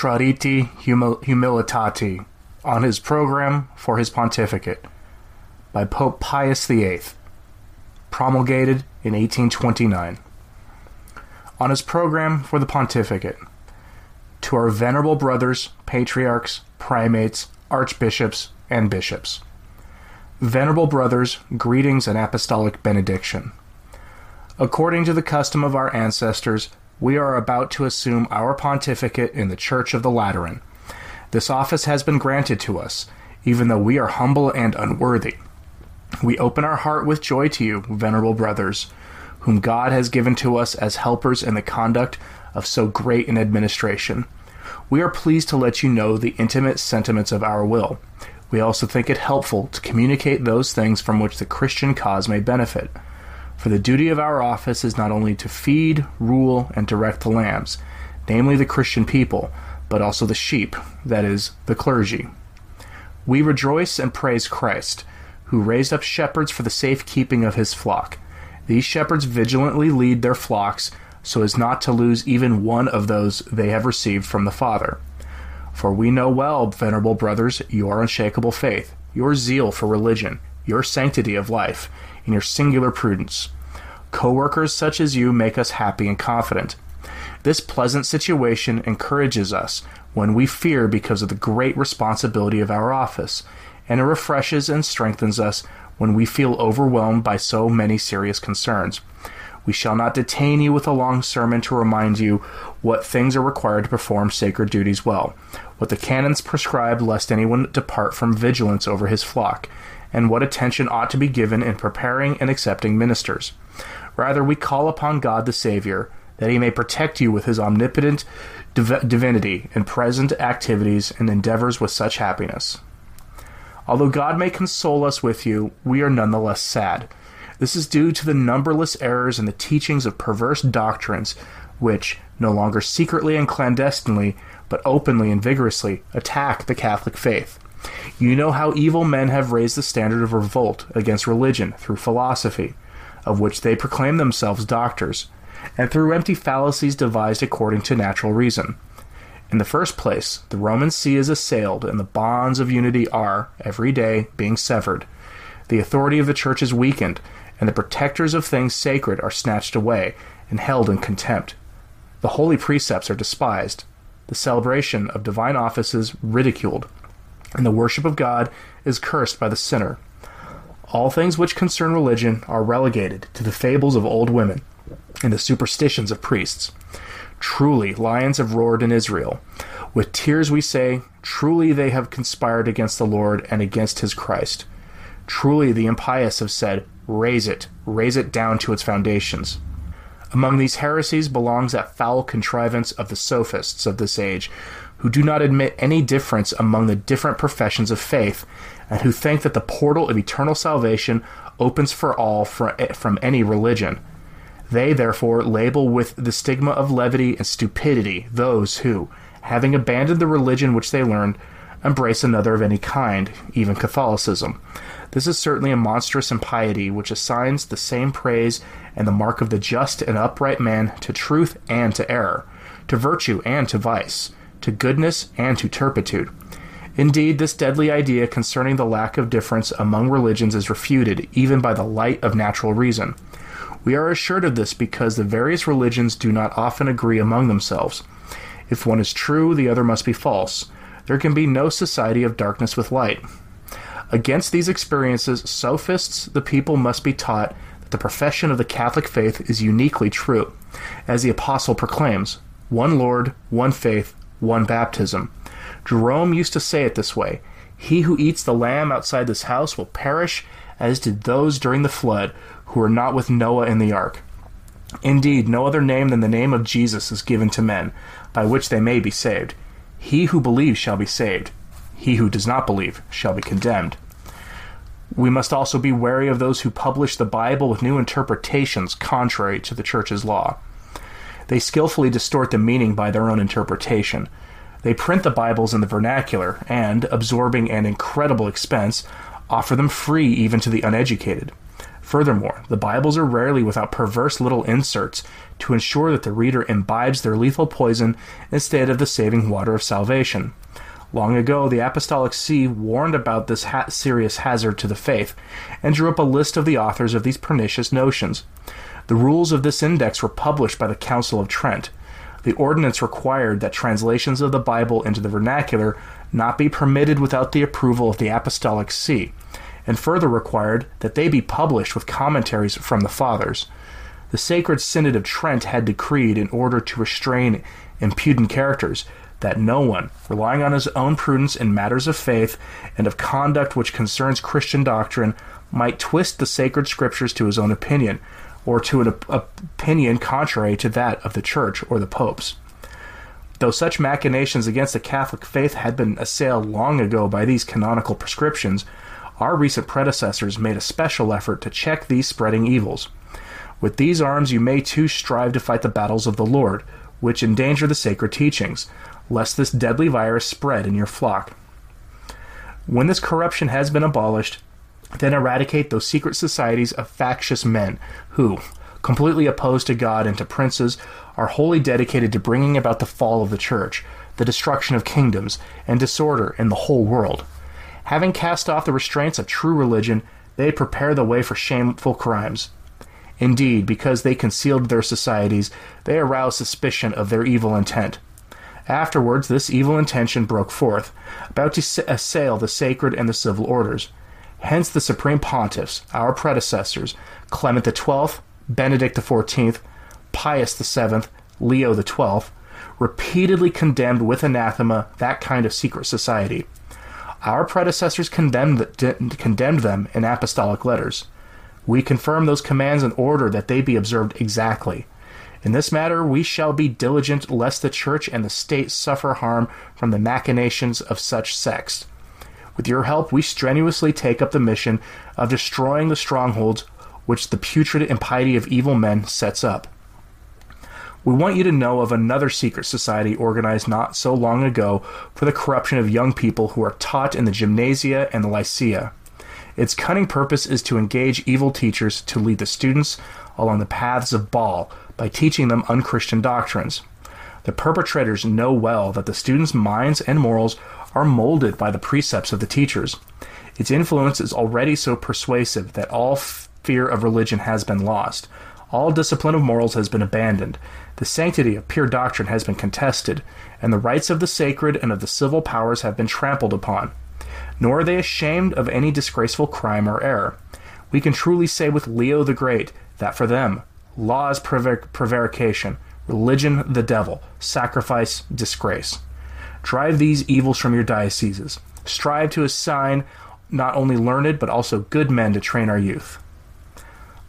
Traditi Humilitati on his program for his pontificate by Pope Pius VIII, promulgated in 1829. On his program for the pontificate, to our venerable brothers, patriarchs, primates, archbishops, and bishops. Venerable brothers, greetings and apostolic benediction. According to the custom of our ancestors, we are about to assume our pontificate in the Church of the Lateran. This office has been granted to us, even though we are humble and unworthy. We open our heart with joy to you, venerable brothers, whom God has given to us as helpers in the conduct of so great an administration. We are pleased to let you know the intimate sentiments of our will. We also think it helpful to communicate those things from which the Christian cause may benefit. For the duty of our office is not only to feed, rule, and direct the lambs, namely the Christian people, but also the sheep, that is, the clergy. We rejoice and praise Christ, who raised up shepherds for the safe keeping of his flock. These shepherds vigilantly lead their flocks so as not to lose even one of those they have received from the Father. For we know well, venerable brothers, your unshakable faith, your zeal for religion, your sanctity of life, and your singular prudence. Co workers such as you make us happy and confident. This pleasant situation encourages us when we fear because of the great responsibility of our office, and it refreshes and strengthens us when we feel overwhelmed by so many serious concerns. We shall not detain you with a long sermon to remind you what things are required to perform sacred duties well, what the canons prescribe lest anyone depart from vigilance over his flock, and what attention ought to be given in preparing and accepting ministers. Rather, we call upon God the Savior that he may protect you with his omnipotent div- divinity in present activities and endeavors with such happiness. Although God may console us with you, we are none the less sad. This is due to the numberless errors and the teachings of perverse doctrines which, no longer secretly and clandestinely, but openly and vigorously, attack the Catholic faith. You know how evil men have raised the standard of revolt against religion through philosophy, of which they proclaim themselves doctors, and through empty fallacies devised according to natural reason. In the first place, the Roman See is assailed, and the bonds of unity are, every day, being severed. The authority of the Church is weakened, and the protectors of things sacred are snatched away and held in contempt. The holy precepts are despised, the celebration of divine offices ridiculed, and the worship of God is cursed by the sinner. All things which concern religion are relegated to the fables of old women and the superstitions of priests. Truly, lions have roared in Israel. With tears we say, Truly they have conspired against the Lord and against his Christ. Truly the impious have said, Raze it, raze it down to its foundations. Among these heresies belongs that foul contrivance of the sophists of this age, who do not admit any difference among the different professions of faith, and who think that the portal of eternal salvation opens for all from any religion. They, therefore, label with the stigma of levity and stupidity those who, having abandoned the religion which they learned, embrace another of any kind, even Catholicism. This is certainly a monstrous impiety which assigns the same praise and the mark of the just and upright man to truth and to error, to virtue and to vice, to goodness and to turpitude. Indeed, this deadly idea concerning the lack of difference among religions is refuted even by the light of natural reason. We are assured of this because the various religions do not often agree among themselves. If one is true, the other must be false. There can be no society of darkness with light. Against these experiences, sophists, the people must be taught that the profession of the Catholic faith is uniquely true. As the Apostle proclaims, one Lord, one faith, one baptism. Jerome used to say it this way He who eats the lamb outside this house will perish, as did those during the flood who were not with Noah in the ark. Indeed, no other name than the name of Jesus is given to men, by which they may be saved. He who believes shall be saved. He who does not believe shall be condemned. We must also be wary of those who publish the Bible with new interpretations contrary to the Church's law. They skillfully distort the meaning by their own interpretation. They print the Bibles in the vernacular and, absorbing an incredible expense, offer them free even to the uneducated. Furthermore, the Bibles are rarely without perverse little inserts to ensure that the reader imbibes their lethal poison instead of the saving water of salvation. Long ago, the Apostolic See warned about this ha- serious hazard to the faith and drew up a list of the authors of these pernicious notions. The rules of this index were published by the Council of Trent. The ordinance required that translations of the Bible into the vernacular not be permitted without the approval of the Apostolic See, and further required that they be published with commentaries from the Fathers. The Sacred Synod of Trent had decreed, in order to restrain impudent characters, that no one, relying on his own prudence in matters of faith and of conduct which concerns Christian doctrine, might twist the sacred scriptures to his own opinion, or to an op- opinion contrary to that of the Church or the popes. Though such machinations against the Catholic faith had been assailed long ago by these canonical prescriptions, our recent predecessors made a special effort to check these spreading evils. With these arms you may too strive to fight the battles of the Lord, which endanger the sacred teachings, lest this deadly virus spread in your flock. When this corruption has been abolished, then eradicate those secret societies of factious men who, completely opposed to God and to princes, are wholly dedicated to bringing about the fall of the church, the destruction of kingdoms, and disorder in the whole world. Having cast off the restraints of true religion, they prepare the way for shameful crimes. Indeed, because they concealed their societies, they aroused suspicion of their evil intent. Afterwards, this evil intention broke forth, about to assail the sacred and the civil orders. Hence, the supreme pontiffs, our predecessors, Clement XII, Benedict XIV, Pius VII, Leo XII, repeatedly condemned with anathema that kind of secret society. Our predecessors condemned, condemned them in apostolic letters. We confirm those commands in order that they be observed exactly. In this matter, we shall be diligent lest the church and the state suffer harm from the machinations of such sects. With your help, we strenuously take up the mission of destroying the strongholds which the putrid impiety of evil men sets up. We want you to know of another secret society organized not so long ago for the corruption of young people who are taught in the gymnasia and the lycea. Its cunning purpose is to engage evil teachers to lead the students along the paths of Baal by teaching them unchristian doctrines. The perpetrators know well that the students' minds and morals are molded by the precepts of the teachers. Its influence is already so persuasive that all fear of religion has been lost. All discipline of morals has been abandoned. The sanctity of pure doctrine has been contested, and the rights of the sacred and of the civil powers have been trampled upon. Nor are they ashamed of any disgraceful crime or error. We can truly say with Leo the Great that for them, law is prevarication, religion the devil, sacrifice disgrace. Drive these evils from your dioceses. Strive to assign not only learned but also good men to train our youth.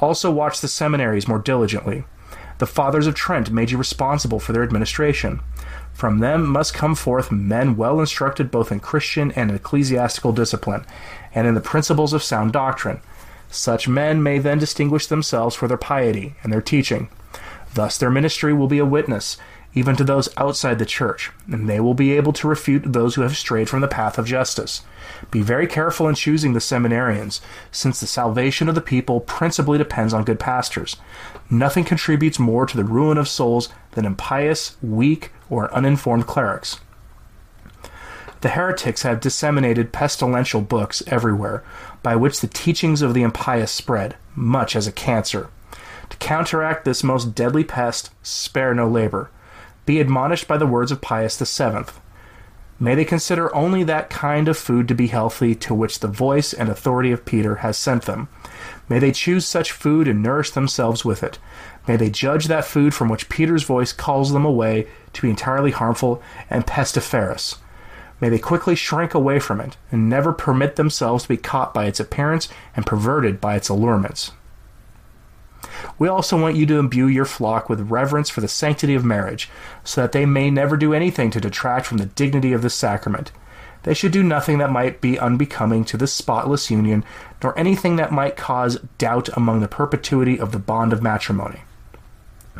Also, watch the seminaries more diligently. The fathers of Trent made you responsible for their administration. From them must come forth men well instructed both in Christian and ecclesiastical discipline, and in the principles of sound doctrine. Such men may then distinguish themselves for their piety and their teaching. Thus, their ministry will be a witness, even to those outside the church, and they will be able to refute those who have strayed from the path of justice. Be very careful in choosing the seminarians, since the salvation of the people principally depends on good pastors. Nothing contributes more to the ruin of souls than impious, weak, or uninformed clerics. The heretics have disseminated pestilential books everywhere, by which the teachings of the impious spread, much as a cancer. To counteract this most deadly pest, spare no labor be admonished by the words of Pius VII. May they consider only that kind of food to be healthy to which the voice and authority of Peter has sent them. May they choose such food and nourish themselves with it. May they judge that food from which Peter's voice calls them away to be entirely harmful and pestiferous. May they quickly shrink away from it and never permit themselves to be caught by its appearance and perverted by its allurements. We also want you to imbue your flock with reverence for the sanctity of marriage, so that they may never do anything to detract from the dignity of this sacrament. They should do nothing that might be unbecoming to this spotless union, nor anything that might cause doubt among the perpetuity of the bond of matrimony.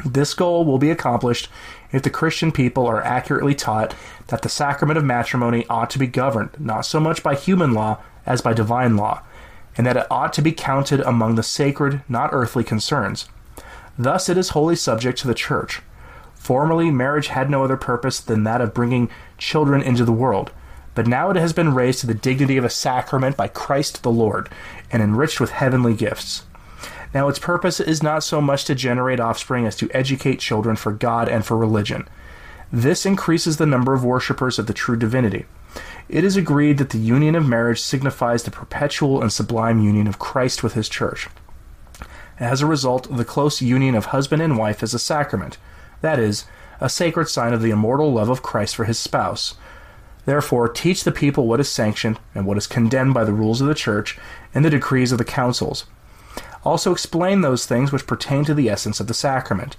This goal will be accomplished if the Christian people are accurately taught that the sacrament of matrimony ought to be governed not so much by human law as by divine law, and that it ought to be counted among the sacred, not earthly concerns. Thus it is wholly subject to the church. Formerly, marriage had no other purpose than that of bringing children into the world, but now it has been raised to the dignity of a sacrament by Christ the Lord, and enriched with heavenly gifts. Now, its purpose is not so much to generate offspring as to educate children for God and for religion. This increases the number of worshippers of the true divinity. It is agreed that the union of marriage signifies the perpetual and sublime union of Christ with his church. As a result, the close union of husband and wife is a sacrament, that is, a sacred sign of the immortal love of Christ for his spouse. Therefore, teach the people what is sanctioned and what is condemned by the rules of the church and the decrees of the councils. Also, explain those things which pertain to the essence of the sacrament.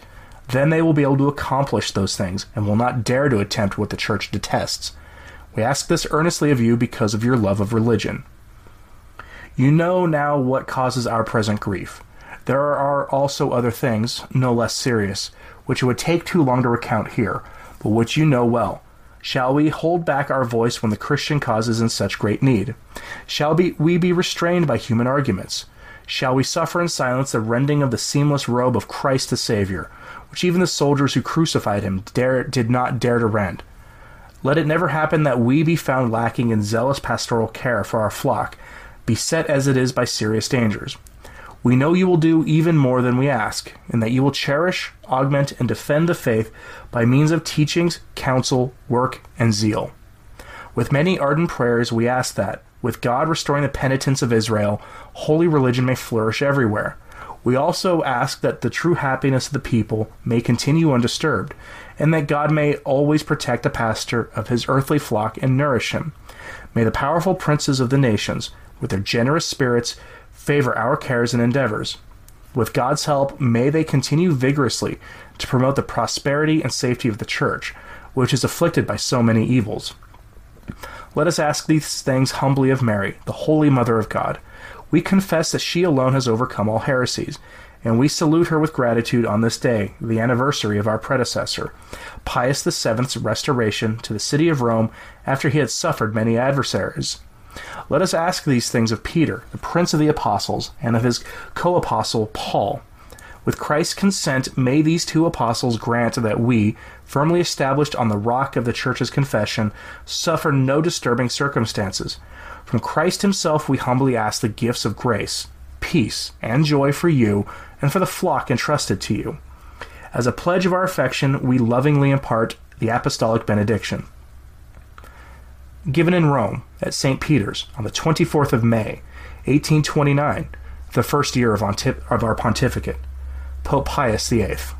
Then they will be able to accomplish those things and will not dare to attempt what the church detests. We ask this earnestly of you because of your love of religion. You know now what causes our present grief. There are also other things, no less serious, which it would take too long to recount here, but which you know well. Shall we hold back our voice when the Christian cause is in such great need? Shall we be restrained by human arguments? Shall we suffer in silence the rending of the seamless robe of Christ the Savior, which even the soldiers who crucified him dare, did not dare to rend? Let it never happen that we be found lacking in zealous pastoral care for our flock, beset as it is by serious dangers. We know you will do even more than we ask, and that you will cherish, augment, and defend the faith by means of teachings, counsel, work, and zeal. With many ardent prayers, we ask that, with God restoring the penitence of Israel, holy religion may flourish everywhere. We also ask that the true happiness of the people may continue undisturbed, and that God may always protect the pastor of his earthly flock and nourish him. May the powerful princes of the nations, with their generous spirits, favor our cares and endeavors. With God's help, may they continue vigorously to promote the prosperity and safety of the Church, which is afflicted by so many evils. Let us ask these things humbly of Mary, the Holy Mother of God. We confess that she alone has overcome all heresies, and we salute her with gratitude on this day, the anniversary of our predecessor, Pius VII's restoration to the city of Rome after he had suffered many adversaries. Let us ask these things of Peter, the prince of the apostles, and of his co apostle Paul. With Christ's consent, may these two apostles grant that we, firmly established on the rock of the Church's confession, suffer no disturbing circumstances. From Christ Himself we humbly ask the gifts of grace, peace, and joy for you and for the flock entrusted to you. As a pledge of our affection, we lovingly impart the apostolic benediction. Given in Rome, at St. Peter's, on the 24th of May, 1829, the first year of, our pontificate, Pope Pius VIII.